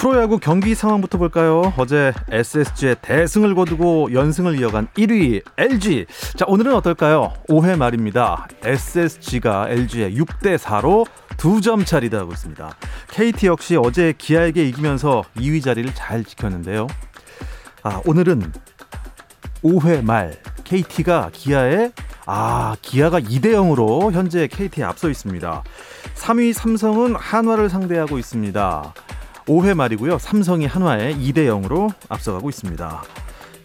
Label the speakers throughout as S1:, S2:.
S1: 프로야구 경기 상황부터 볼까요? 어제 SSG의 대승을 거두고 연승을 이어간 1위 LG. 자, 오늘은 어떨까요? 5회 말입니다. SSG가 LG의 6대 4로 두 점 차리다 하고 있습니다. KT 역시 어제 기아에게 이기면서 2위 자리를 잘 지켰는데요. 아, 오늘은 5회 말 KT가 기아에 아, 기아가 2대 0으로 현재 KT에 앞서 있습니다. 3위 삼성은 한화를 상대하고 있습니다. 5회 말이고요. 삼성이 한화에 2대 0으로 앞서가고 있습니다.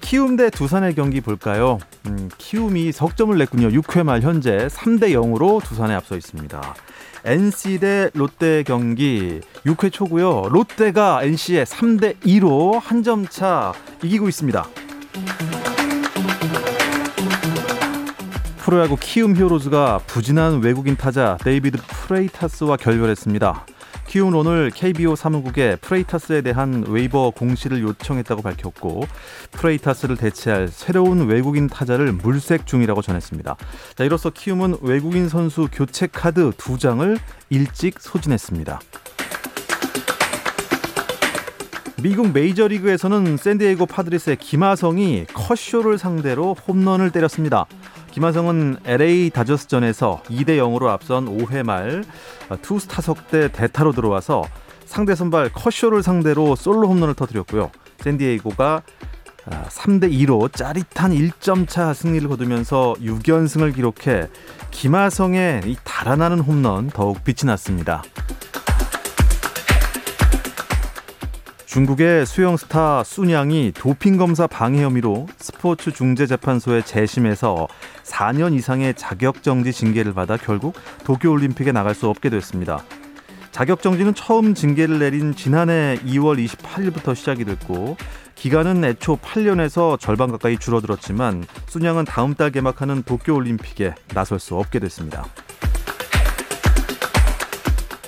S1: 키움 대 두산의 경기 볼까요? 음, 키움이 석점을 냈군요. 6회 말 현재 3대 0으로 두산에 앞서 있습니다. NC 대 롯데 경기 6회 초고요. 롯데가 NC에 3대 2로 한 점 차 이기고 있습니다. 프로야구 키움 히어로즈가 부진한 외국인 타자 데이비드 프레이타스와 결별했습니다. 키움은 오늘 KBO 사무국에 프레이타스에 대한 웨이버 공시를 요청했다고 밝혔고 프레이타스를 대체할 새로운 외국인 타자를 물색 중이라고 전했습니다. 자, 이로써 키움은 외국인 선수 교체 카드 두 장을 일찍 소진했습니다. 미국 메이저리그에서는 샌디에이고 파드리스의 김하성이 커쇼를 상대로 홈런을 때렸습니다. 김하성은 LA 다저스전에서 2대 0으로 앞선 5회 말 투수 타석 때 대타로 들어와서 상대 선발 커쇼를 상대로 솔로 홈런을 터뜨렸고요. 샌디에이고가 3대 2로 짜릿한 1점 차 승리를 거두면서 6연승을 기록해 김하성의 이 달아나는 홈런 더욱 빛이 났습니다. 중국의 수영 스타 쑨양이 도핑 검사 방해 혐의로 스포츠 중재 재판소의 재심에서 4년 이상의 자격 정지 징계를 받아 결국 도쿄 올림픽에 나갈 수 없게 됐습니다. 자격 정지는 처음 징계를 내린 지난해 2월 28일부터 시작이 됐고 기간은 애초 8년에서 절반 가까이 줄어들었지만 순양은 다음 달 개막하는 도쿄 올림픽에 나설 수 없게 됐습니다.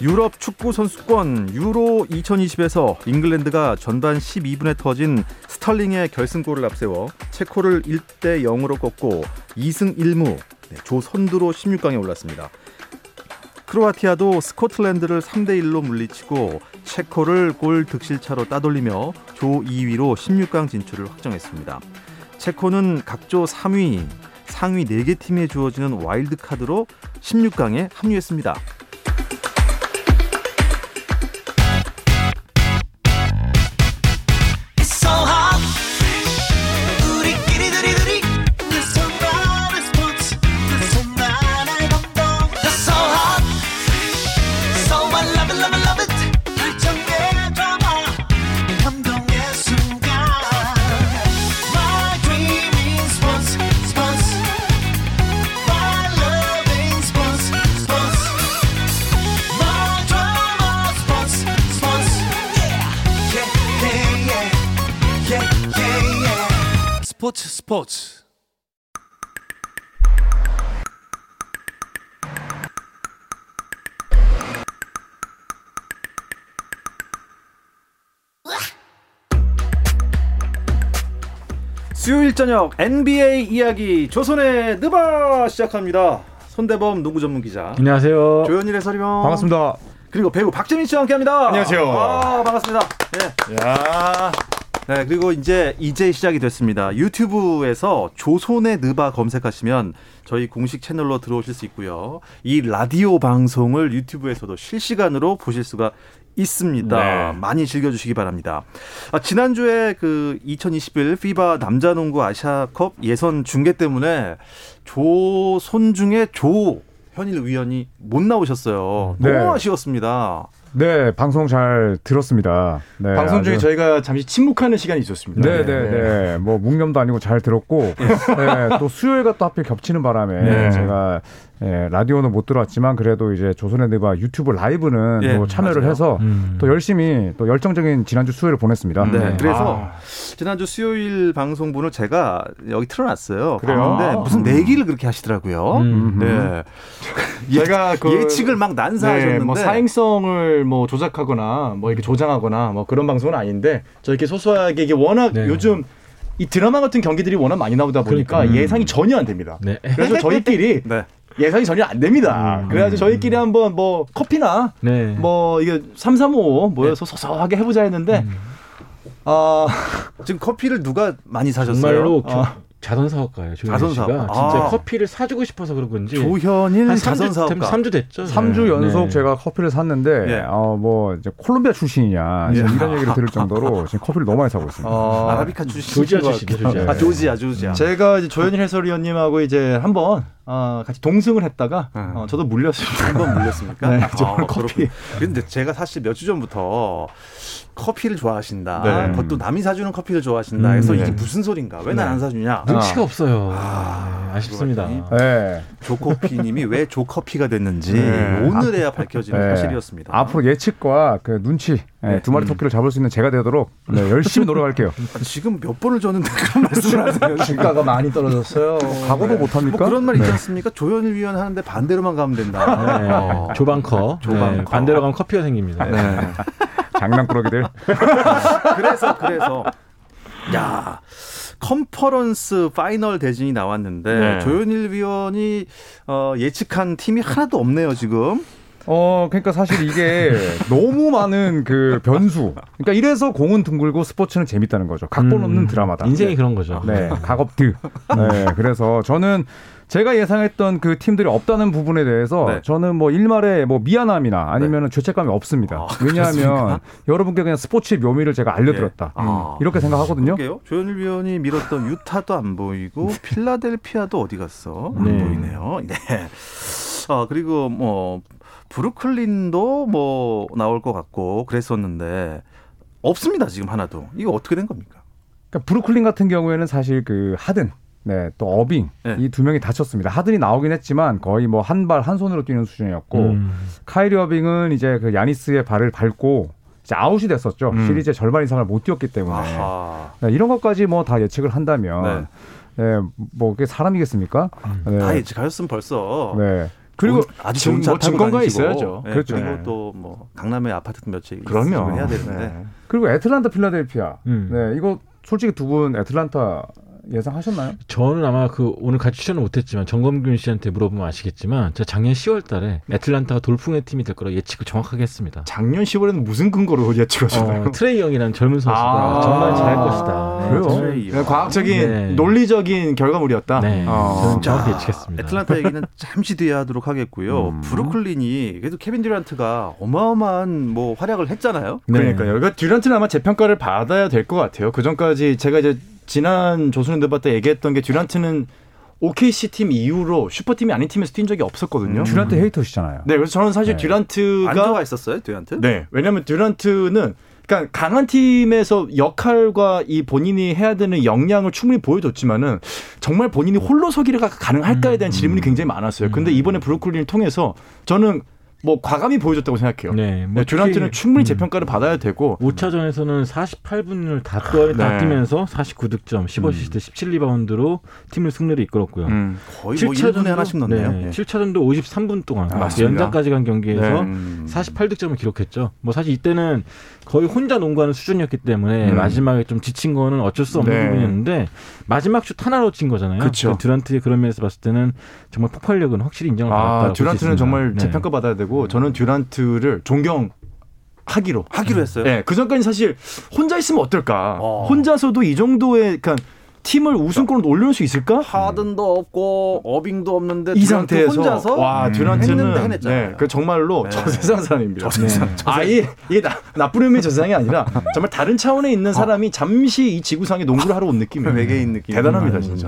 S1: 유럽 축구 선수권 유로 2020에서 잉글랜드가 전반 12분에 터진 스털링의 결승골을 앞세워 체코를 1대 0으로 꺾고 2승 1무 조 선두로 16강에 올랐습니다. 크로아티아도 스코틀랜드를 3대 1로 물리치고 체코를 골 득실차로 따돌리며 조 2위로 16강 진출을 확정했습니다. 체코는 각조 3위, 상위 4개 팀에 주어지는 와일드 카드로 16강에 합류했습니다.
S2: 스포츠
S1: 수요일 저녁 NBA 이야기 조선의 느바 시작합니다. 손대범 농구 전문 기자.
S3: 안녕하세요.
S1: 조현일 해설위원.
S3: 반갑습니다.
S1: 그리고 배우 박재민 씨와 함께합니다.
S3: 안녕하세요.
S1: 아, 반갑습니다. 네.
S3: 야.
S1: 네, 그리고 이제 이제 시작이 됐습니다. 유튜브에서 조선의 느바 검색하시면 저희 공식 채널로 들어오실 수 있고요. 이 라디오 방송을 유튜브에서도 실시간으로 보실 수가 있습니다.
S3: 네.
S1: 많이 즐겨주시기 바랍니다. 아, 지난주에 그 2021 피바 남자농구 아시아컵 예선 중계 때문에 조손 중에 조 현일 위원이 못 나오셨어요. 너무
S3: 네.
S1: 아쉬웠습니다.
S3: 네, 방송 잘 들었습니다. 네,
S4: 방송 중에
S3: 아주-
S4: 저희가 잠시 침묵하는 시간이 있었습니다.
S3: 네, 네, 네. 뭐 묵념도 아니고 잘 들었고, 네, 또 수요일과 또 하필 겹치는 바람에
S4: 네.
S3: 제가 예, 라디오는 못 들어왔지만 그래도 이제 조선의 드바 유튜브 라이브는
S1: 예,
S3: 또 참여를
S1: 맞아요.
S3: 해서
S2: 음.
S3: 또 열심히 또 열정적인 지난주 수요일을 보냈습니다.
S1: 네.
S4: 네.
S1: 그래서
S4: 아.
S1: 지난주 수요일 방송분을 제가 여기 틀어놨어요.
S3: 그래요?
S1: 근데 무슨 내기를 그렇게 하시더라고요.
S2: 음.
S1: 네.
S4: 제가 그
S1: 예측을 막 난사하셨는데.
S4: 네, 뭐 사행성을 뭐 조작하거나 뭐 이렇게 조장하거나 뭐 그런 방송은 아닌데 저 이렇게 소소하게 이게 워낙
S2: 네.
S4: 요즘 이 드라마 같은 경기들이 워낙 많이 나오다 보니까
S2: 그러니까.
S4: 예상이 전혀 안 됩니다.
S2: 네.
S4: 그래서 저희끼리
S1: 네.
S4: 예상이 전혀 안 됩니다.
S2: 음.
S4: 그래가지고 저희끼리 한번 뭐 커피나
S2: 네.
S4: 뭐 이게 삼삼오오 모여서 소소하게 해보자 했는데
S2: 음.
S4: 아
S1: 지금 커피를 누가 많이 사셨어요?
S2: 정말로
S4: 아.
S2: 조- 자선 사업가예요. 조현일
S1: 자선
S2: 씨가
S1: 사업가.
S2: 진짜
S1: 아.
S2: 커피를 사주고 싶어서 그런 건지
S1: 조현일
S2: 한
S1: 자선
S2: 3주,
S1: 사업가.
S2: 3주 됐죠.
S3: 3주
S2: 네.
S3: 연속
S2: 네.
S3: 제가 커피를 샀는데
S1: 예.
S3: 어뭐 이제 콜롬비아 출신이냐
S1: 예.
S3: 이런 얘기를 들을 정도로 지금 커피를 너무 많이 사고 있습니다.
S4: 어,
S1: 아라비카 출신.
S2: 조지아 출신이죠, 조지아.
S1: 아 조지아 조지아.
S4: 제가 이제 조현일 해설위원님하고 이제 한번 어, 같이 동승을 했다가
S1: 음.
S4: 어, 저도 물렸습니다.
S1: 한번 물렸습니까?
S4: 네,
S1: 아,
S4: 저는 커피.
S1: 근데 제가 사실 몇 주 전부터 커피를 좋아하신다.
S4: 네.
S1: 그것도 남이 사주는 커피를 좋아하신다.
S2: 음,
S1: 해서
S4: 네.
S1: 이게 무슨 소린가? 왜 난 안 사주냐?
S2: 눈치가
S4: 아.
S2: 없어요.
S1: 아,
S2: 네, 아쉽습니다.
S1: 그러더니
S3: 네.
S1: 조커피님이 왜 조커피가 됐는지
S4: 네.
S1: 오늘에야 밝혀지는
S3: 네.
S1: 사실이었습니다.
S3: 앞으로 예측과 그 눈치 예,
S1: 네.
S3: 두 마리 토끼를 잡을 수 있는 제가 되도록 네, 열심히 노력할게요.
S1: 지금 몇 번을 줬는데 그런 말씀을 하세요.
S4: 주가가 많이 떨어졌어요.
S3: 각오도 못합니까?
S1: 뭐 그런 말 있지
S3: 네.
S1: 않습니까? 조현일 위원 하는데 반대로만 가면 된다.
S2: 네.
S1: 어.
S2: 조반커.
S1: 조반커.
S2: 네, 반대로 가면 커피가 생깁니다.
S4: 네.
S3: 장난꾸러기들.
S1: 그래서 그래서 야 컨퍼런스 파이널 대진이 나왔는데
S4: 네.
S1: 조현일 위원이 어, 예측한 팀이 하나도 없네요 지금.
S3: 어, 그러니까 사실 이게 너무 많은 그 변수. 그러니까 이래서 공은 둥글고 스포츠는 재밌다는 거죠. 각본 없는
S2: 음,
S3: 드라마다.
S2: 인생이 그런 거죠.
S3: 네, 각업드. 네, 그래서 저는 제가 예상했던 그 팀들이 없다는 부분에 대해서
S1: 네.
S3: 저는 뭐 일말의 뭐 미안함이나 아니면 죄책감이 없습니다.
S1: 아,
S3: 왜냐하면? 여러분께 그냥 스포츠의 묘미를 제가 알려드렸다.
S1: 예. 아.
S3: 이렇게 생각하거든요.
S1: 그러게요. 조현일 위원이 밀었던 유타도 안 보이고 필라델피아도 어디 갔어? 안
S2: 네.
S1: 보이네요. 네. 아 그리고 뭐 브루클린도 뭐 나올 것 같고 그랬었는데 없습니다 지금 하나도. 이거 어떻게 된 겁니까?
S3: 그러니까 브루클린 같은 경우에는 사실 그 하든 네, 또 어빙
S1: 네.
S3: 이두 명이 다쳤습니다. 하든이 나오긴 했지만 거의 뭐 한 발한 손으로 뛰는 수준이었고
S2: 음.
S3: 카이리 어빙은 이제 그 야니스의 발을 밟고 이제 아웃이 됐었죠.
S4: 음.
S3: 시리즈의 절반 이상을 못 뛰었기 때문에. 네, 이런 것까지 뭐 다 예측을 한다면 네. 뭐 그게 사람이겠습니까? 네.
S1: 다 예측하셨으면 벌써.
S3: 네. 그리고
S1: 아주
S4: 증-
S1: 좋은
S4: 차뭐
S1: 다니시고.
S4: 있어야죠.
S1: 네,
S3: 그렇죠.
S1: 그리고
S4: 네.
S1: 또뭐 강남에 아파트 몇채
S4: 그럼요.
S1: 해야 되는데.
S4: 네.
S3: 그리고 애틀란타 필라델피아.
S2: 음.
S3: 네, 이거 솔직히 두 분 애틀란타 예상하셨나요?
S2: 저는 아마 그 오늘 같이 출연은 못했지만 정범균 씨한테 물어보면 아시겠지만 제가 작년 10월달에 애틀란타가 돌풍의 팀이 될 거라 예측을 정확하게 했습니다.
S4: 작년 10월에는 무슨 근거로 예측하셨나요?
S2: 어, 트레이 영이라는 젊은 선수가
S4: 아.
S2: 정말 잘할 것이다. 네,
S3: 그래요?
S1: 트레이.
S4: 네, 과학적인
S2: 네.
S4: 논리적인 결과물이었다.
S2: 네,
S4: 어.
S2: 저는 정확히
S1: 자,
S2: 예측했습니다.
S1: 애틀란타 얘기는 잠시 뒤에 하도록 하겠고요.
S3: 음.
S1: 브루클린이 그래도 케빈 듀란트가 어마어마한 뭐 활약을 했잖아요.
S2: 네.
S4: 그러니까요. 그러니까 듀란트는 아마 재평가를 받아야 될 것 같아요. 그 전까지 제가 이제 지난 조선의 느바 때 얘기했던 게 듀란트는 OKC 팀 이후로 슈퍼팀이 아닌 팀에서 뛴 적이 없었거든요.
S1: 음.
S3: 듀란트 hater시잖아요.
S4: 네, 그래서 저는 사실
S3: 네.
S4: 듀란트가
S1: 안 좋아 있었어요, 듀란트?
S4: 네, 왜냐하면 듀란트는 그러니까 강한 팀에서 역할과 이 본인이 해야 되는 역량을 충분히 보여줬지만은 정말 본인이 홀로 서기가 가능할까에 대한 질문이 굉장히 많았어요. 근데 이번에 브루클린을 통해서 저는 뭐 과감히 보여줬다고 생각해요.
S2: 네, 뭐
S4: 네, 듀란트는
S2: 특히,
S4: 충분히
S2: 음,
S4: 재평가를 받아야 되고
S2: 5차전에서는 48분을 다,
S4: 네.
S2: 뛰면서 49득점, 15시스트, 17리바운드로 팀을 승리를 이끌었고요.
S4: 음.
S1: 거의 뭐 1분에 하나씩 넣네요.
S2: 네,
S1: 예.
S2: 7차전도 53분 동안
S4: 아.
S2: 연장까지 간 경기에서
S4: 네.
S1: 음.
S2: 48득점을 기록했죠. 뭐 사실 이때는 거의 혼자 농구하는 수준이었기 때문에
S4: 음.
S2: 마지막에 좀 지친 거는 어쩔 수 없는
S4: 네.
S2: 부분이었는데 마지막 슛 하나로 친 거잖아요.
S4: 그쵸.
S2: 그 듀란트의 그런 면에서 봤을 때는 정말 폭발력은 확실히 인정을
S4: 아,
S2: 받았다.
S4: 듀란트는 정말
S2: 네.
S4: 재평가 받아야 되고 저는 듀란트를 존경 하기로
S1: 하기로 했어요.
S4: 네, 그 전까지 사실 혼자 있으면 어떨까?
S1: 어.
S4: 혼자서도 이 정도의 그러니까 팀을 우승권으로 올려놓을 수 있을까?
S1: 하든도 없고 어빙도 없는데
S4: 이 상태에서
S1: 혼자서
S4: 와
S3: 음.
S4: 듀란트는
S1: 했는데.
S4: 네, 그 정말로
S1: 네.
S4: 저 세상 사람입니다.
S2: 저세상,
S4: 아예 이게 나, 나쁜 의미의 저 세상이 아니라 정말 다른 차원에 있는 사람이 잠시 이 지구상에 농구를 하러 온 느낌이에요.
S1: 외계인 느낌
S4: 대단합니다 진짜.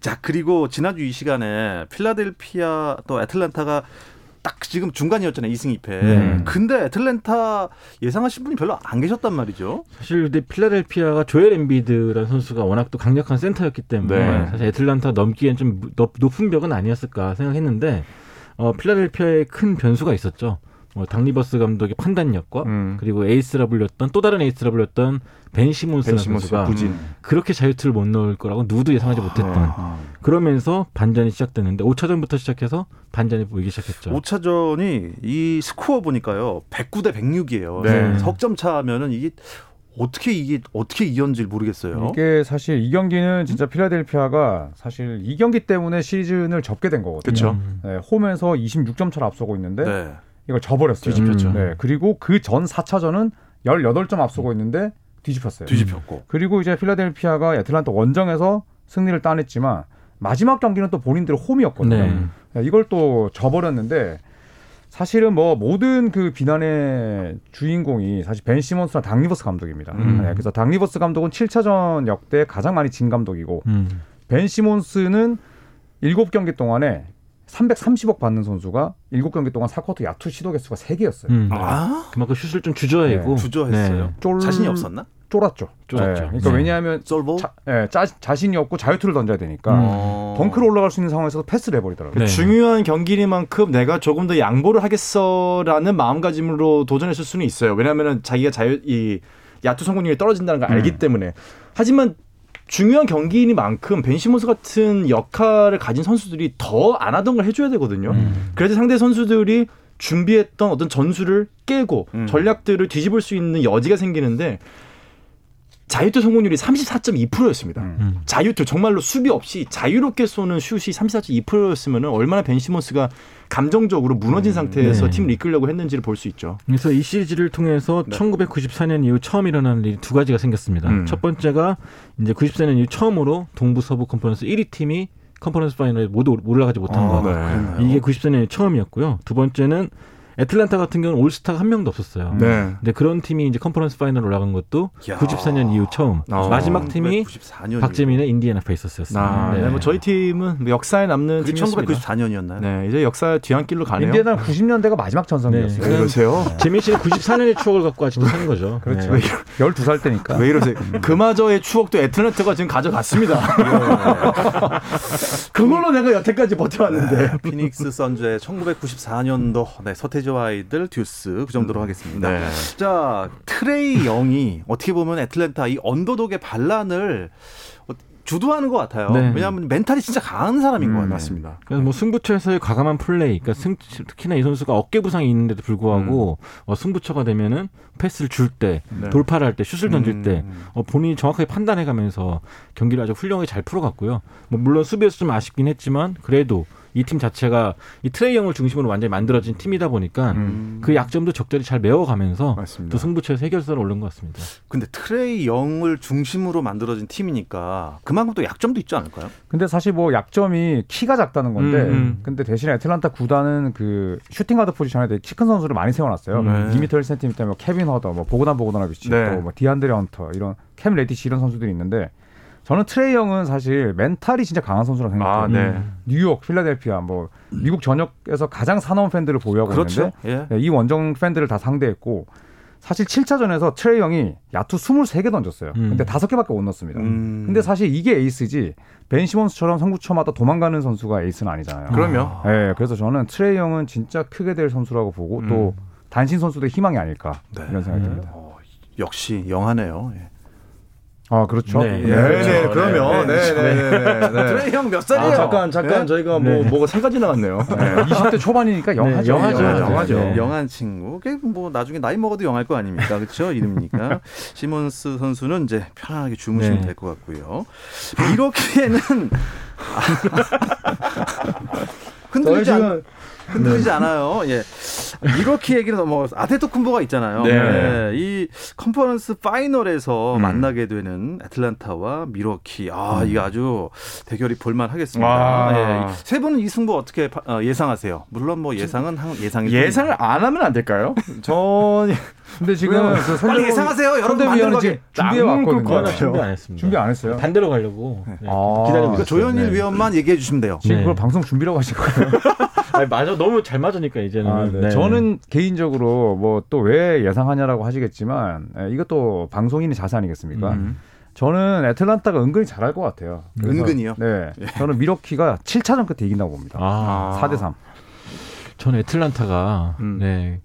S1: 자 그리고 지난주 이 시간에 필라델피아 또 애틀란타가 딱 지금 중간이었잖아요. 2승 2패.
S2: 네.
S1: 근데 애틀랜타 예상하신 분이 별로 안 계셨단 말이죠.
S2: 사실 근데 필라델피아가 조엘 엠비드라는 선수가 워낙 또 강력한 센터였기 때문에
S4: 네.
S2: 사실 애틀란타 넘기엔 좀 높- 높은 벽은 아니었을까 생각했는데 어, 필라델피아에 큰 변수가 있었죠. 뭐 닥 리버스 감독의 판단력과
S3: 음.
S2: 그리고 에이스라 불렸던 또 다른 에이스라 불렸던 벤 시몬스 선수가
S4: 부진.
S2: 그렇게 자유투를 못 넣을 거라고 누구도 예상하지 못했던
S3: 아.
S2: 그러면서 반전이 시작됐는데 5차전부터 시작해서 반전이 보이기 시작했죠.
S1: 5차전이 이 스코어 보니까요. 109대 106이에요.
S4: 네.
S1: 석점 차면은 이게 어떻게 이게 어떻게 이겼는지 모르겠어요.
S3: 이게 사실 이 경기는 진짜 필라델피아가 사실 이 경기 때문에 시즌을 접게 된 거거든요.
S4: 그쵸.
S2: 음.
S3: 네, 홈에서 26점 차를 앞서고 있는데
S1: 네.
S3: 이걸 져버렸어요.
S2: 뒤집혔죠.
S3: 네, 그리고 그 전 4차전은 18점 앞서고 있는데 뒤집혔어요.
S1: 뒤집혔고.
S3: 그리고 이제 필라델피아가 애틀란타 원정에서 승리를 따냈지만 마지막 경기는 또 본인들 홈이었거든요.
S2: 네.
S3: 네, 이걸 또 져버렸는데 사실은 뭐 모든 그 비난의 주인공이 사실 벤 시몬스나 닥 리버스 감독입니다.
S2: 음.
S3: 네, 그래서 닥 리버스 감독은 7차전 역대 가장 많이 진 감독이고
S2: 음.
S3: 벤 시몬스는 7경기 동안에 330억 받는 선수가 7경기 동안 사쿼터 야투 시도 개수가 3개였어요.
S2: 음.
S1: 아,
S2: 그만큼 슛을 좀 주저해고
S1: 주저했어요.
S2: 네.
S3: 쫄...
S1: 자신이 없었나?
S3: 쫄았죠.
S2: 쫄았죠.
S3: 네, 그러니까
S2: 네.
S3: 왜냐하면
S1: 솔보?
S3: 자, 예, 짜, 자신이 없고 자유투를 던져야 되니까
S2: 음.
S1: 어.
S3: 덩크로 올라갈 수 있는 상황에서 패스를 해버리더라고요.
S2: 네.
S4: 중요한 경기니만큼 내가 조금 더 양보를 하겠어라는 마음가짐으로 도전했을 수는 있어요. 왜냐하면 자기가 자유 이 야투 성공률이 떨어진다는 걸 알기
S3: 음.
S4: 때문에. 하지만 중요한 경기니만큼 벤 시몬스 같은 역할을 가진 선수들이 더 안 하던 걸 해줘야 되거든요.
S2: 음.
S4: 그래서 상대 선수들이 준비했던 어떤 전술을 깨고
S1: 음.
S4: 전략들을 뒤집을 수 있는 여지가 생기는데 자유투 성공률이 34.2%였습니다.
S3: 음.
S2: 음.
S4: 자유투 정말로 수비 없이 자유롭게 쏘는 슛이 34.2%였으면 얼마나 벤 시몬스가 감정적으로 무너진 상태에서
S2: 네.
S4: 팀을 이끌려고 했는지를 볼 수 있죠.
S2: 그래서 이 시리즈를 통해서
S1: 네.
S2: 1994년 이후 처음 일어나는 일이 두 가지가 생겼습니다.
S4: 음.
S2: 첫 번째가 이제 94년 이후 처음으로 동부 서부 컨퍼런스 1위 팀이 컨퍼런스 파이널에 모두 올라가지 못한
S1: 아,
S2: 거.
S1: 그랬나요?
S2: 이게 94년이 처음이었고요. 두 번째는 애틀란타 같은 경우는 올스타가 한 명도 없었어요.
S4: 네.
S2: 근데 그런 팀이 이제 컨퍼런스 파이널 올라간 것도
S1: 야.
S2: 94년 이후 처음.
S4: 어.
S2: 마지막 팀이
S1: 94년.
S2: 박재민의 인디애나 페이서스였습니다.
S4: 아, 네. 뭐 저희 팀은 뭐 역사에 남는
S1: 그게
S4: 팀이었습니다.
S1: 1994년이었나요?
S4: 네, 이제 역사 뒤안길로 가네요.
S3: 인디애나 90년대가 마지막 전성기였어요.
S2: 네.
S4: 왜 이러세요?
S2: 재민 씨는 94년의 추억을 갖고 아직도 사는 거죠.
S3: 그렇죠.
S2: 네.
S3: 12살 때니까.
S4: 왜 이러세요? 그마저의 추억도 애틀랜타가 지금 가져갔습니다. 그걸로 내가 여태까지 버텨왔는데.
S1: 피닉스 선즈의 1994년도 네, 서태지와 아이들 듀스 그 정도로 하겠습니다.
S4: 네.
S1: 자 트레이 영이 어떻게 보면 애틀랜타 이 언더독의 반란을 어, 주도하는 것 같아요.
S2: 네.
S1: 왜냐하면 멘탈이 진짜 강한 사람인 것 같아요.
S4: 맞습니다.
S2: 그래서 뭐 승부처에서의 과감한 플레이, 그러니까 승, 특히나 이 선수가 어깨 부상이 있는데도 불구하고 어, 승부처가 되면은 패스를 줄 때,
S4: 네.
S2: 돌파를 할 때, 슛을 던질
S1: 음.
S2: 때 어, 본인이 정확하게 판단해가면서 경기를 아주 훌륭하게 잘 풀어갔고요. 뭐 물론 수비에서 좀 아쉽긴 했지만 그래도 이 팀 자체가 이 트레이 영을 중심으로 완전히 만들어진 팀이다 보니까
S1: 음.
S2: 그 약점도 적절히 잘 메워가면서
S4: 맞습니다.
S2: 또 승부처에서 해결사를 올린 것 같습니다.
S1: 근데 트레이 영을 중심으로 만들어진 팀이니까 그만큼 또 약점도 있지 않을까요?
S3: 근데 사실 뭐 약점이 키가 작다는 건데,
S2: 음, 음.
S3: 근데 대신에 애틀란타 구단은 그 슈팅 가드 포지션에 되게 키 큰 선수를 많이 세워놨어요.
S1: 네.
S3: 2m 1cm, 뭐 케빈 허더, 뭐 보그단 보그다노비치,
S4: 네.
S3: 또뭐 디안드레 헌터 이런 캠 레디시 이런 선수들이 있는데, 저는 트레이 영은 사실 멘탈이 진짜 강한 선수라고 생각해요.
S4: 아, 네.
S3: 뉴욕, 필라델피아, 뭐 미국 전역에서 가장 사나운 팬들을 보유하고
S1: 그렇죠.
S3: 있는데
S1: 예.
S3: 네, 이 원정 팬들을 다 상대했고 사실 7차전에서 트레이 영이 야투 23개 던졌어요.
S2: 음.
S3: 근데 5개밖에 못 넣었습니다.
S1: 음.
S3: 근데 사실 이게 에이스지 벤 시몬스처럼 승부처마다 도망가는 선수가 에이스는 아니잖아요.
S4: 그러면
S3: 네, 그래서 저는 트레이 영은 진짜 크게 될 선수라고 보고 또 단신 선수들의 희망이 아닐까
S1: 네.
S3: 이런 생각이 듭니다.
S1: 어, 역시 영하네요. 예.
S3: 아 그렇죠.
S2: 네.
S4: 네, 네, 그러면 네, 네, 네, 네, 네.
S1: 트레이 형몇
S4: 아,
S1: 살이에요?
S4: 잠깐, 잠깐
S1: 예?
S4: 저희가 뭐 뭐가 세 가지 나왔네요. 네.
S3: 20대 초반이니까 영하죠.
S2: 영하죠.
S3: 영하죠.
S4: 영하죠.
S2: 네.
S1: 영한 친구. 뭐 나중에 나이 먹어도 영할 거 아닙니까? 그렇죠? 이름이니까. 시몬스 선수는 이제 편안하게 주무시면
S2: 네.
S1: 될것 같고요. 이렇게는 흔들리지 않, 흔들리지 않아요. 예. 이렇게 얘기를 넘어 아테토쿤보가 있잖아요.
S4: 네.
S1: 예. 이 컨퍼런스 파이널에서
S4: 음.
S1: 만나게 되는 애틀란타와 미러키. 아, 이게 아주 대결이 볼만 하겠습니다.
S4: 와.
S1: 예. 세 분은 이 승부 어떻게 파- 어, 예상하세요? 물론 뭐 예상은 한 예상이
S4: 예상을 안 하면 안 될까요? 전
S3: 근데 지금 그
S1: 빨리 예상하세요. 여러분 만들어
S3: 지금 준비해 왔거든요.
S2: 준비 안 했습니다.
S3: 준비 안 했어요.
S2: 반대로 가려고 네,
S3: 아.
S2: 기다리고
S1: 그
S2: 있어요.
S1: 조현일
S2: 네.
S1: 위원만 얘기해 주시면 돼요.
S3: 지금
S2: 네.
S3: 그걸 방송 준비라고 하신 거예요?
S2: 아니, 맞아 너무 잘 맞으니까 이제는.
S3: 아, 네.
S2: 네.
S3: 저는 개인적으로 뭐 또 왜 예상하냐라고 하시겠지만 에, 이것도 방송인의 자세 아니겠습니까?
S4: 음.
S3: 저는 애틀란타가 은근히 잘할 것 같아요. 그래서,
S1: 은근히요?
S3: 네. 저는 미러키가 7차전 끝에 이긴다고 봅니다.
S2: 아,
S3: 4대 3.
S2: 저는 애틀란타가
S4: 음.
S2: 네.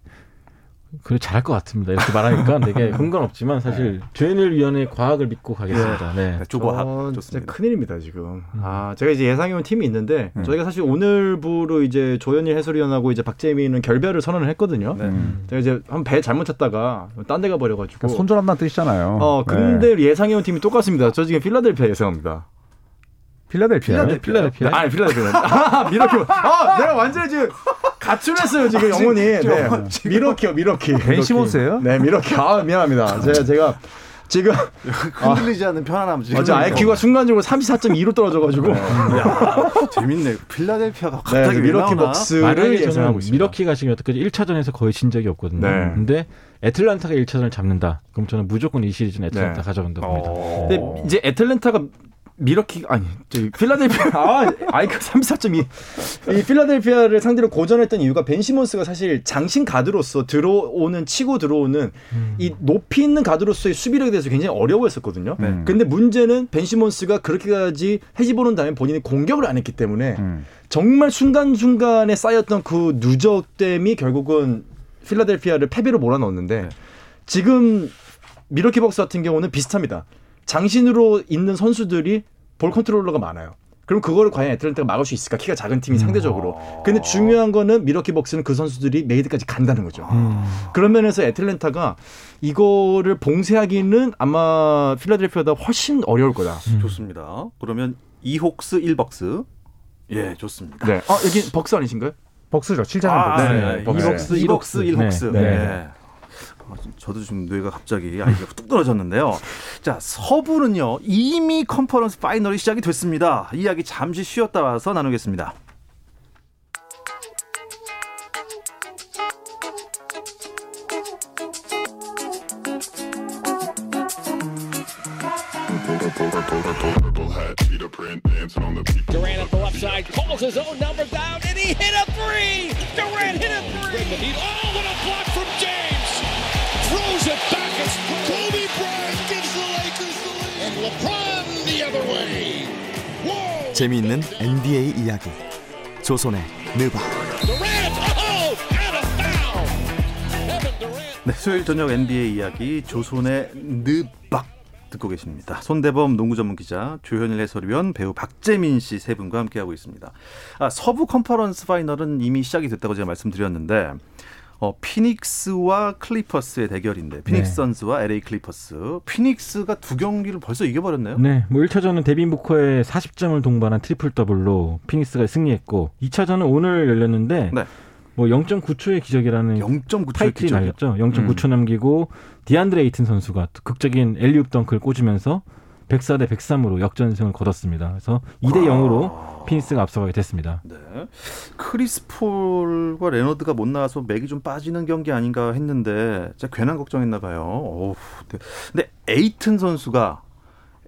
S2: 그래 잘할 것 같습니다. 이렇게 말하니까 되게 근건 없지만 사실 조현일 위원의 과학을 믿고 가겠습니다. 네.
S1: 네, 조보합
S4: 어, 진짜
S1: 좋습니다.
S4: 큰일입니다 지금. 아 제가 이제 예상해온 팀이 있는데
S3: 음.
S4: 저희가 사실 오늘부로 이제 조현일 해설위원하고 이제 박재민은 결별을 선언을 했거든요.
S1: 네.
S3: 음.
S4: 제가 이제 한 배 잘못 탔다가 딴 데 가 버려가지고.
S3: 그러니까 손절한다는 뜻이잖아요.
S4: 어
S3: 네.
S4: 근데 예상해온 팀이 똑같습니다. 저 지금 필라델피아 예상합니다.
S3: 필라델피아.
S2: 네, 필라델피아.
S4: 아니 필라델피아. 아 밀워키. 아 내가 완전히 지금 가출했어요 지금 영혼이. 네. 밀워키요 밀워키.
S3: 벤 시몬스예요?
S4: 네 밀워키. 아 미안합니다. 제가 제가 지금
S1: 흔들리지 않는 편안함 지금.
S4: 어제 IQ가 순간적으로 34.2로 떨어져가지고
S1: 야, 재밌네. 필라델피아가
S4: 네,
S1: 갑자기 왜
S4: 밀워키? 벅스를 예상하고 있습니다.
S2: 밀워키가 지금 여태까지 1차전에서 거의 진 적이 없거든요.
S4: 네.
S2: 근데 애틀란타가 1차전을 잡는다. 그럼 저는 무조건 이 시리즈는 애틀란타
S4: 네.
S2: 가져간다고 봅니다.
S1: 어.
S4: 근데 이제 애틀랜타가 밀워키 아니 저기 필라델피아 아 IQ 34.2. 이 필라델피아를 상대로 고전했던 이유가 벤 시몬스가 사실 장신 가드로서 들어오는 치고 들어오는 이 높이 있는 가드로서의 수비력에 대해서 굉장히 어려워했었거든요.
S3: 네.
S4: 근데 문제는 벤 시몬스가 그렇게까지 헤집어놓은 다음에 본인이 공격을 안 했기 때문에
S3: 음.
S4: 정말 순간순간에 쌓였던 그 누적됨이 결국은 필라델피아를 패배로 몰아넣었는데 지금 밀워키 벅스 같은 경우는 비슷합니다. 장신으로 있는 선수들이 ball controller가 많아요. 그럼 그거를 과연 애틀랜타가 막을 수 있을까? 키가 작은 팀이 상대적으로. 근데 중요한 거는 밀워키 벅스는 그 선수들이 made까지 간다는 거죠. 그런 면에서 애틀랜타가 이거를 봉쇄하기는 아마 필라델피아보다 훨씬 어려울 거다.
S1: 좋습니다. 그러면 2혹스 1벅스. 예, 좋습니다.
S4: 네. 아, 여기 벅스 아니신가요?
S3: 벅스죠. 7차전
S1: 아,
S3: 벅스.
S1: 네.
S3: 네.
S1: 벅스,
S2: 벅스,
S1: 2벅스, 1벅스.
S2: 네.
S1: 네. 어, 저도 지금 뇌가 갑자기 아이디가 뚝 떨어졌는데요. 자, 서부는요. 이미 conference final이 시작이 됐습니다. 이야기 잠시 쉬었다 와서 나누겠습니다.
S5: Oh! Throws it back. It's Kobe Bryant gives the Lakers the lead, and LeBron the other way. Whoa!
S6: 재미있는 NBA 이야기 조선의 느바
S5: oh.
S1: 네, 수요일 저녁 NBA 이야기 조선의 느박 듣고 계십니다. 손대범 농구 전문 기자, 조현일 해설위원, 배우 박재민 씨 세 분과 함께하고 있습니다. 아, 서부 conference final은 이미 시작이 됐다고 제가 말씀드렸는데 어, 피닉스와 클리퍼스의 대결인데 피닉스
S2: 네.
S1: 선스와 LA 클리퍼스. 피닉스가 두 경기를 벌써 이겨버렸네요.
S2: 네, 뭐 1차전은 데빈 부커의 40점을 동반한 트리플 더블로 피닉스가 승리했고 2차전은 오늘 열렸는데
S1: 네.
S2: 뭐 0.9초의 기적이라는
S1: 0.9초의
S2: 타이틀이
S1: 기적이요.
S2: 날렸죠. 0.9초 남기고 디안드레 에이튼 선수가 또 극적인 alley-oop 덩크를 꽂으면서 104 대 103으로 역전승을 거뒀습니다. 그래서 2대 0으로 피닉스가 앞서가게 됐습니다.
S1: 네. 크리스 폴과 레너드가 못 나와서 맥이 좀 빠지는 경기 아닌가 했는데 진짜 괜한 걱정했나 봐요. 어우, 네. 근데 에이튼 선수가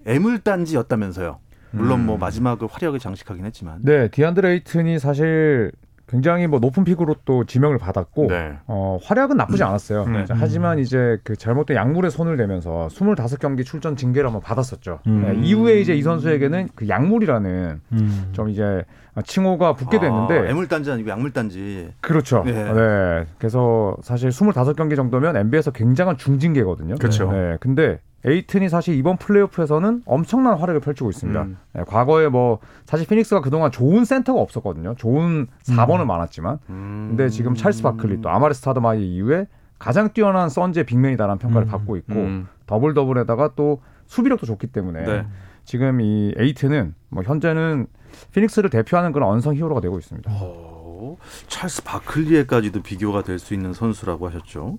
S1: 애물단지였다면서요. 물론
S3: 음.
S1: 뭐 마지막을 화려하게 장식하긴 했지만.
S3: 네, 디안드레 에이튼이 사실 굉장히 뭐 높은 픽으로 또 지명을 받았고
S4: 네.
S3: 어, 활약은 나쁘지 않았어요.
S1: 네.
S3: 자, 하지만 이제 그 잘못된 약물에 손을 대면서 25경기 출전 징계를 한번 받았었죠.
S2: 음.
S3: 네, 이후에 이제 이 선수에게는 그 약물이라는
S2: 음.
S3: 좀 이제 칭호가 붙게 됐는데
S1: 아, 애물단지 아니고 약물단지.
S3: 그렇죠.
S1: 네.
S3: 네. 그래서 사실 25경기 정도면 NBA에서 굉장한 중징계거든요.
S4: 그렇죠.
S3: 네. 근데 에이튼이 사실 이번 플레이오프에서는 엄청난 활약을 펼치고 있습니다.
S4: 음.
S3: 네, 과거에 뭐 사실 피닉스가 그동안 좋은 센터가 없었거든요. 좋은 4번은 많았지만
S1: 음.
S3: 근데 지금 찰스 바클리 또 아마레 스타더마이어 이후에 가장 뛰어난 선제 big man이다라는 평가를
S2: 음.
S3: 받고 있고
S4: 음.
S3: 더블 더블에다가 또 수비력도 좋기 때문에
S1: 네.
S3: 지금 이 에이튼은 뭐 현재는 피닉스를 대표하는 그런 unsung hero가 되고 있습니다.
S1: 어, 찰스 바클리에까지도 비교가 될 수 있는 선수라고 하셨죠.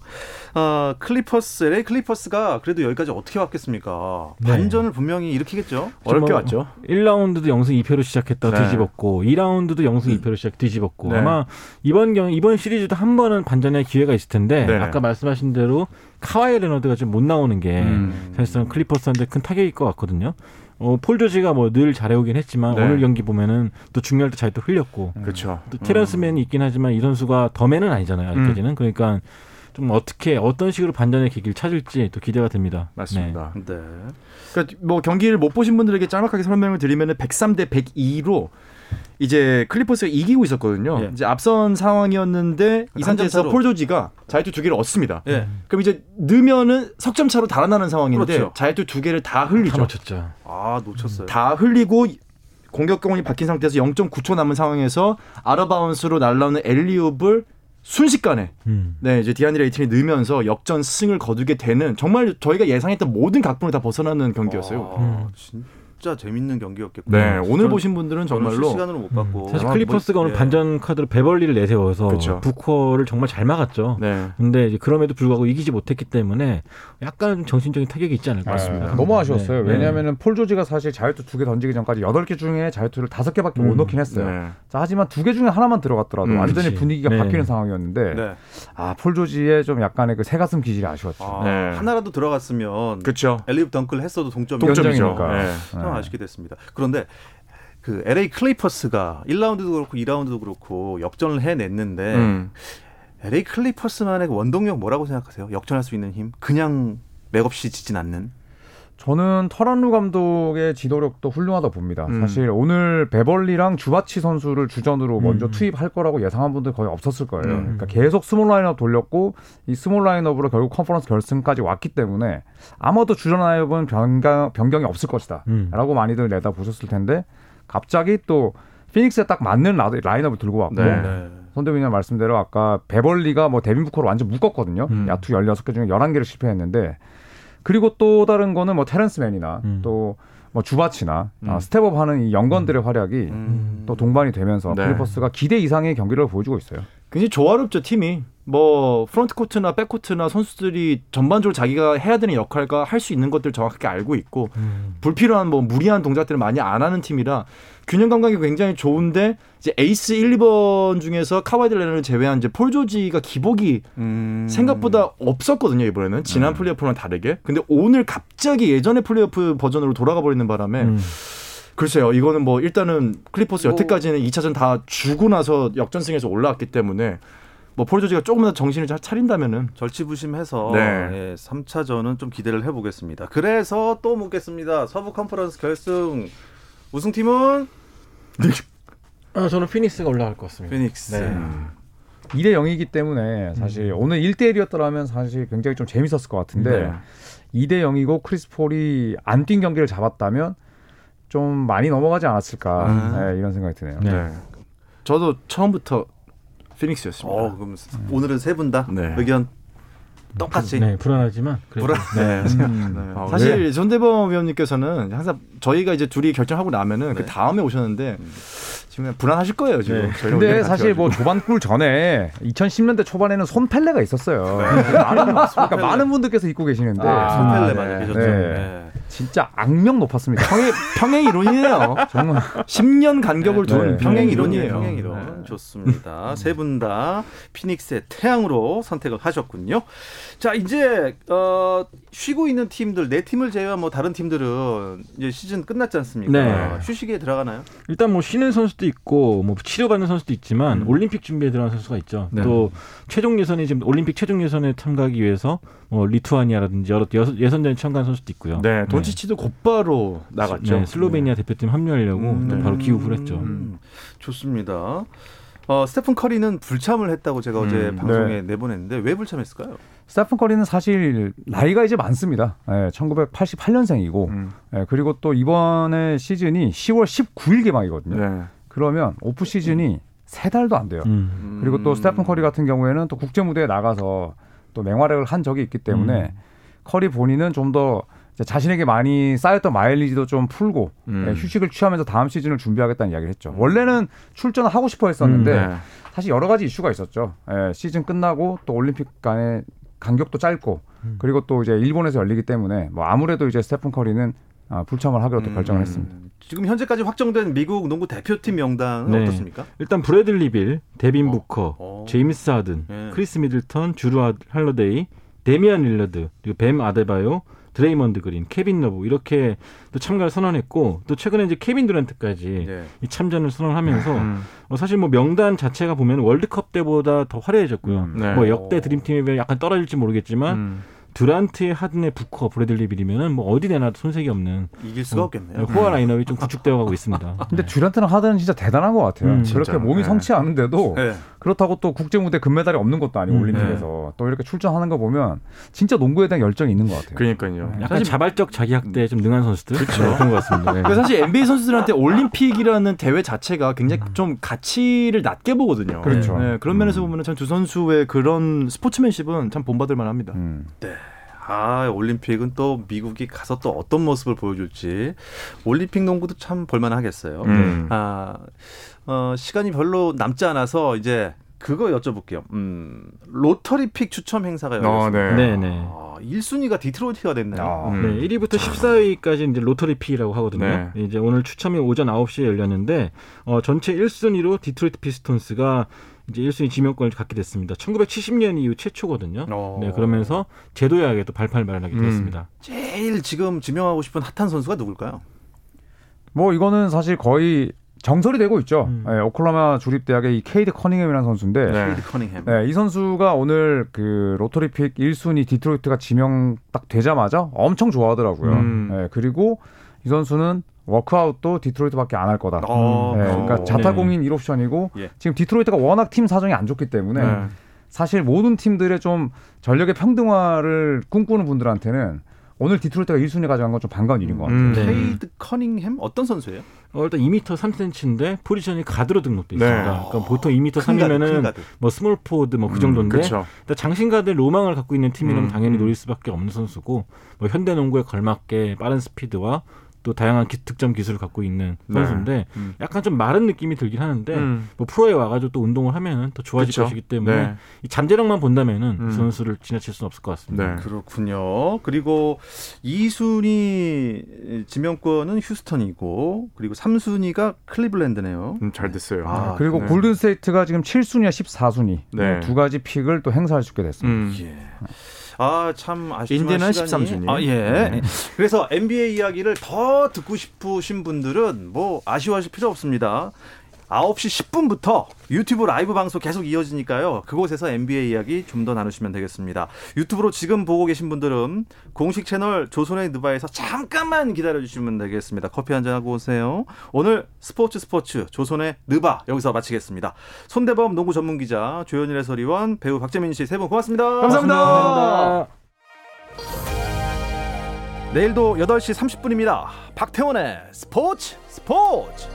S1: 아, 클리퍼스, LA 클리퍼스가 그래도 여기까지 어떻게 왔겠습니까?
S2: 네.
S1: 반전을 분명히 일으키겠죠.
S4: 어렵게
S2: 뭐
S4: 왔죠.
S2: 1라운드도 0승 2패로 시작했다
S4: 네.
S2: 뒤집었고 2라운드도 0승 2패로 시작 뒤집었고
S4: 네.
S2: 아마 이번 경 이번 시리즈도 한 번은 반전의 기회가 있을 텐데
S4: 네.
S2: 아까 말씀하신 대로 카와이 레너드가 좀 못 나오는 게
S4: 음.
S2: 사실상 클리퍼스한테 큰 타격일 것 같거든요. 어, 폴 조지가 뭐 늘 잘해오긴 했지만
S4: 네.
S2: 오늘 경기 보면은 또 중요할 때 잘 또 흘렸고
S4: 그렇죠.
S2: 또 테런스맨이 있긴 하지만 이 선수가 the man은 아니잖아요 아직까지는 그러니까 좀 어떻게 어떤 식으로 반전의 계기를 찾을지 또 기대가 됩니다.
S4: 맞습니다.
S1: 네.
S4: 그러니까 뭐 경기를 못 보신 분들에게 짤막하게 설명을 드리면은 103대 102로 이제 클리퍼스가 이기고 있었거든요.
S1: 예.
S4: 이제 앞선 상황이었는데
S1: 이한
S4: 상태에서
S1: 점 차로.
S4: 폴 조지가 자유투 두 개를 얻습니다.
S1: 예.
S4: 그럼 이제 넣으면은 석점 차로 달아나는 상황인데
S1: 그렇죠.
S4: 자유투 두 개를
S2: 다다
S4: 흘리죠.
S2: 맞췄죠.
S1: 아 놓쳤어요.
S4: 다 흘리고 공격권이 바뀐 상태에서 0.9초 남은 상황에서 out of bounds로 날라오는 alley-oop을 순식간에
S2: 음.
S4: 네 이제 디안드레 에이튼이 넣으면서 역전 승을 거두게 되는 정말 저희가 예상했던 모든 각본을 다 벗어나는 경기였어요.
S1: 아, 진짜 재밌는 경기였겠군요.
S4: 네 오늘
S2: 전-
S4: 보신 분들은 정말로
S1: 실시간으로 못 봤고
S2: 사실
S4: 아,
S2: 클리퍼스가
S1: 뭐,
S2: 오늘
S1: 예.
S2: 반전 카드로 베벌리를 내세워서. 부커를 정말 잘 막았죠.
S4: 네
S2: 근데 이제 그럼에도 불구하고 이기지 못했기 때문에 약간 정신적인 타격이 있지 않을까. 싶습니다.
S3: 너무 아쉬웠어요.
S2: 네.
S3: 왜냐하면 폴 조지가 사실 자유투 두 개 던지기 전까지 여덟 개 중에 자유투를 다섯 개밖에 못
S2: 음.
S3: 넣긴 했어요.
S4: 네.
S3: 자, 하지만 두 개 중에 하나만 들어갔더라도
S4: 음,
S3: 완전히
S2: 그치.
S3: 분위기가
S2: 네.
S3: 바뀌는 상황이었는데
S1: 네.
S3: 아, 폴 조지의 좀 약간의 그 새가슴 기질이 아쉬웠죠.
S1: 아,
S4: 네.
S1: 하나라도 들어갔으면
S4: 그렇죠
S1: alley-oop 덩크를 했어도 동점이
S4: 동점이죠.
S3: 동점이니까.
S4: 네.
S1: 참
S3: 네.
S1: 아쉽게 됐습니다. 그런데 그 LA 클리퍼스가 1라운드도 그렇고 2라운드도 그렇고 역전을 해냈는데
S4: 음.
S1: LA 클리퍼스만의 그 원동력 뭐라고 생각하세요? 역전할 수 있는 힘? 그냥 맥없이 지진 않는?
S3: 저는 터란루 감독의 지도력도 훌륭하다 봅니다.
S4: 음.
S3: 사실 오늘 베벌리랑 주바치 선수를 주전으로 먼저
S2: 음.
S3: 투입할 거라고 예상한 분들 거의 없었을 거예요.
S4: 음.
S3: 그러니까 계속 small 라인업 돌렸고 이 small 라인업으로 결국 컨퍼런스 결승까지 왔기 때문에 아마도 주전 라인업은 변경, 변경이 없을 것이다.
S2: 음.
S3: 라고 많이들 내다 보셨을 텐데 갑자기 또 피닉스에 딱 맞는 라- 라인업을 들고 왔고
S4: 네.
S3: 손대민님 말씀대로 아까 베벌리가 뭐 데빈 부커를 완전 묶었거든요.
S4: 음.
S3: 야투 16개 중에 11개를 실패했는데 그리고 또 다른 거는 뭐 테렌스 맨이나
S2: 음.
S3: 또뭐 주바치나
S4: 음.
S3: 아, step up 하는 이 young gun들의 활약이
S1: 음.
S3: 또 동반이 되면서
S4: 네.
S3: 클리퍼스가 기대 이상의 경기를 보여주고 있어요.
S4: 굉장히 조화롭죠 팀이 뭐 프론트 코트나 백 코트나 선수들이 전반적으로 자기가 해야 되는 역할과 할 수 있는 것들 을 정확하게 알고 있고
S2: 음.
S4: 불필요한 뭐 무리한 동작들을 많이 안 하는 팀이라 균형 감각이 굉장히 좋은데 이제 에이스 1, 2번 중에서 카와이 레너드를 제외한 이제 폴 조지가 기복이
S1: 음.
S4: 생각보다 없었거든요 이번에는 지난 플레이오프랑 다르게 근데 오늘 갑자기 예전의 플레이오프 버전으로 돌아가 버리는 바람에
S2: 음.
S4: 글쎄요 이거는 뭐 일단은 클리퍼스
S1: 뭐-
S4: 여태까지는 2차전 다 주고 나서 역전승에서 올라왔기 때문에 뭐 폴 조지가 조금만 더 정신을 잘 차린다면은
S1: 절치부심해서
S4: 네.
S1: 예, 3차전은 좀 기대를 해보겠습니다. 그래서 또 묻겠습니다. 서부 컨퍼런스 결승 우승팀은
S2: 아, 저는 피닉스가 올라갈 것 같습니다.
S1: 피닉스.
S2: 네.
S3: 2대 0이기 때문에 사실 오늘 1대 1이었더라면 사실 굉장히 좀 재밌었을 것 같은데
S4: 네.
S3: 2대 0이고 크리스 폴이 안 뛴 경기를 잡았다면 좀 많이 넘어가지 않았을까
S1: 아.
S3: 네, 이런 생각이 드네요.
S2: 네.
S4: 네. 저도 처음부터 피닉스였습니다.
S1: 어, 그럼 오늘은 세 분다
S4: 네.
S1: 의견 똑같이.
S2: 네, 불안하지만
S1: 불안.
S4: 네.
S3: 음.
S4: 어,
S1: 네.
S4: 사실 전대범 위원님께서는 항상 저희가 이제 둘이 결정하고 나면은 그
S1: 네.
S4: 다음에 오셨는데 지금 그냥 불안하실 거예요 지금.
S2: 네.
S3: 근데 사실 뭐. 조반꿀 전에 2010년대 초반에는 손펠레가 있었어요. 많은, 그러니까 많은 분들께서 입고 계시는데
S1: 아, 손펠레 많이
S4: 네.
S1: 계셨죠.
S3: 네.
S1: 네.
S3: 진짜 악명 높았습니다.
S4: 평행 평행 이론이에요.
S3: 정말
S4: 10년 간격을
S3: 네.
S4: 둔
S3: 네.
S4: 평행
S1: 이론이에요.
S4: 이론이에요.
S1: 평행 이론.
S4: 네.
S1: 좋습니다. 세 분 다 피닉스의 태양으로 선택을 하셨군요. 자, 이제 어, 쉬고 있는 팀들 네 팀을 제외한 뭐 다른 팀들은 이제 시즌 끝났지 않습니까?
S2: 네.
S1: 휴식에 들어가나요?
S2: 일단 뭐 쉬는 선수도 있고 뭐 치료받는 선수도 있지만
S4: 음.
S2: 올림픽 준비에 들어간 선수가 있죠.
S4: 네.
S2: 또 최종 예선이 지금 올림픽 최종 예선에 참가하기 위해서 뭐 리투아니아라든지 여러 여- 예선전에 참가한 선수도 있고요.
S4: 네, 돈치치도 곧바로 나갔죠.
S2: 네, 슬로베니아 대표팀 합류하려고
S1: 음.
S2: 또 바로 기uf을 했죠.
S1: 음, 좋습니다. 어, 스테픈 커리는 불참을 했다고 제가 어제
S4: 음,
S1: 방송에 내보냈는데 왜 불참했을까요?
S3: 스테픈 커리는 사실 나이가 이제 많습니다. 예, 1988년생이고
S4: 음.
S3: 예, 그리고 또 이번에 시즌이 10월 19일 개막이거든요.
S4: 네.
S3: 그러면 off season이 세 달도 안 돼요.
S2: 음.
S3: 그리고 또
S1: 음.
S3: 스테픈 커리 같은 경우에는 또 국제 무대에 나가서 또 맹활약을 한 적이 있기 때문에
S2: 음.
S3: 커리 본인은 좀더 자신에게 많이 쌓였던 마일리지도 좀 풀고
S4: 음.
S3: 예, 휴식을 취하면서 다음 시즌을 준비하겠다는 이야기를 했죠. 원래는 출전을 하고 싶어 했었는데
S4: 음, 네.
S3: 사실 여러 가지 이슈가 있었죠. 예, 시즌 끝나고 또 올림픽 간의 간격도 짧고
S2: 음.
S3: 그리고 또 이제 일본에서 열리기 때문에 뭐 아무래도 이제 스테픈 커리는 아, 불참을 하기로 또 결정을 했습니다.
S1: 음, 지금 현재까지 확정된 미국 농구 대표팀 명단은
S2: 네.
S1: 어떻습니까?
S2: 일단 브래들리 빌, 데빈
S1: 어.
S2: 부커,
S1: 어.
S2: 제임스 하든,
S1: 예.
S2: 크리스 미들턴, 주루 하- 할러데이, 데미안 릴러드, 그리고 뱀 아데바요, 드레이먼드 그린, 케빈 러브 이렇게 또 참가를 선언했고 또 최근에 이제 케빈 드란트까지
S1: 예.
S2: 이 참전을 선언하면서
S4: 음.
S2: 어, 사실 뭐 명단 자체가 보면 월드컵 때보다 더 화려해졌고요.
S3: 음,
S4: 네.
S2: 뭐 역대 드림팀에 비해 약간 떨어질지 모르겠지만
S4: 음.
S2: 듀란트의 하든의 부커, 브래들리 빌이면은 뭐 어디 내놔도 손색이 없는
S1: 이길 수가 없겠네요.
S2: 호화 라인업이 좀 구축되어 가고 있습니다.
S3: 근데 듀란트는 하드는 진짜 대단한 것 같아요.
S2: 음,
S3: 그렇게
S4: 진짜.
S3: 몸이
S4: 네.
S3: 성치 않은데도
S1: 네.
S3: 그렇다고 또 국제 무대 금메달이 없는 것도 아니고
S4: 음,
S3: 올림픽에서 또 이렇게 출전하는 거 보면 진짜 농구에 대한 열정이 있는 것 같아요.
S4: 그러니까요.
S2: 약간 자발적 자기 학대에 좀 능한 선수들 네, 그런 것 같습니다. 네.
S4: 그 사실 NBA 선수들한테 올림픽이라는 대회 자체가 굉장히 좀 가치를 낮게 보거든요.
S3: 그렇죠.
S4: 네, 그런 면에서 보면 참두 선수의 그런 스포츠맨십은 참 본받을 만합니다.
S3: 음.
S1: 아, 올림픽은 또 미국이 가서 또 어떤 모습을 보여줄지 올림픽 농구도 참 볼만하겠어요.
S4: 음.
S1: 아, 어, 시간이 별로 남지 않아서 이제 그거 여쭤볼게요. 음, lottery pick 추첨 행사가
S4: 어,
S1: 열렸습니다.
S4: 네.
S2: 네, 네.
S1: 아, 1순위가 디트로이트가 됐네요.
S3: 아,
S4: 음.
S2: 네, 1위부터 14위까지 이제 lottery pick이라고 하거든요.
S4: 네.
S2: 이제 오늘 추첨이 오전 9시에 열렸는데 어, 전체 1순위로 디트로이트 피스톤스가 이제 1순위 지명권을 갖게 됐습니다. 1970년 이후 최초거든요.
S1: 어.
S2: 네, 그러면서 재도약에 또 발판을 마련하게
S4: 음.
S2: 되었습니다.
S1: 제일 지금 지명하고 싶은 핫한 선수가 누굴까요?
S3: 뭐 이거는 사실 거의 정설이 되고 있죠.
S2: 음.
S3: 예, 오클라호마 주립 대학의 이 케이드 커닝햄이라는 선수인데
S4: 네.
S1: 케이드 커닝햄.
S3: 네, 이 선수가 오늘 그 lottery pick 1순위 디트로이트가 지명 딱 되자마자 엄청 좋아하더라고요.
S4: 음.
S3: 네, 그리고 이 선수는 워크아웃도 디트로이트밖에 안 할 거다.
S1: 어,
S3: 네. 그러니까 자타공인 1옵션이고
S1: 예.
S3: 지금 디트로이트가 워낙 팀 사정이 안 좋기 때문에
S4: 네.
S3: 사실 모든 팀들의 좀 전력의 평등화를 꿈꾸는 분들한테는 오늘 디트로이트가 1순위 가져간 건 좀 반가운 일인 것 같아요.
S4: 음.
S2: 네.
S1: 케이드 커닝햄 어떤 선수예요?
S2: 어, 일단 2m 3cm인데 포지션이 가드로 등록돼
S4: 네.
S2: 있습니다. 그러니까 보통 2m
S1: 큰 가드, 큰
S2: 3이면은
S1: 가드.
S2: 뭐 스몰 포워드 뭐그
S3: 음,
S2: 정도인데
S4: 그렇죠.
S2: 일단 장신 가드 로망을 갖고 있는 팀이라면
S4: 음,
S2: 당연히
S4: 음.
S2: 노릴 수밖에 없는 선수고 뭐 현대 농구에 걸맞게 빠른 스피드와 또 다양한 기- 득점 기술을 갖고 있는
S4: 네.
S2: 선수인데
S4: 음.
S2: 약간 좀 마른 느낌이 들긴 하는데
S4: 음.
S2: 뭐 프로에 와가지고 또 운동을 하면은 더 좋아질
S4: 그쵸.
S2: 것이기 때문에
S4: 네.
S2: 이 잠재력만 본다면은
S4: 음.
S2: 이 선수를 지나칠 수는 없을 것 같습니다.
S4: 네.
S1: 그렇군요. 그리고 2순위 지명권은 휴스턴이고 그리고 3순위가 클리블랜드네요.
S4: 음, 잘 됐어요.
S1: 아,
S3: 그리고
S4: 네.
S3: 골든 스테이트가 지금 7순위와 14순위
S4: 네.
S3: 두 가지 pick을 또 행사할 수 있게 됐습니다.
S4: 음.
S1: 예. 아, 참 아쉽지만
S4: 인디는
S1: 시간이
S4: 13순위.
S1: 아, 예. 그래서 NBA 이야기를 더 듣고 싶으신 분들은 뭐 아쉬워하실 필요 없습니다. 9시 10분부터 유튜브 라이브 방송 계속 이어지니까요. 그곳에서 NBA 이야기 좀 더 나누시면 되겠습니다. 유튜브로 지금 보고 계신 분들은 공식 채널 조선의 느바에서 잠깐만 기다려 주시면 되겠습니다. 커피 한 잔 하고 오세요. 오늘 스포츠 스포츠 조선의 느바 여기서 마치겠습니다. 손대범 농구 전문 기자, 조현일 해설위원, 배우 박재민 씨 세 분 고맙습니다.
S4: 감사합니다.
S1: 내일도 8시 30분입니다. 박태원의 스포츠 스포츠.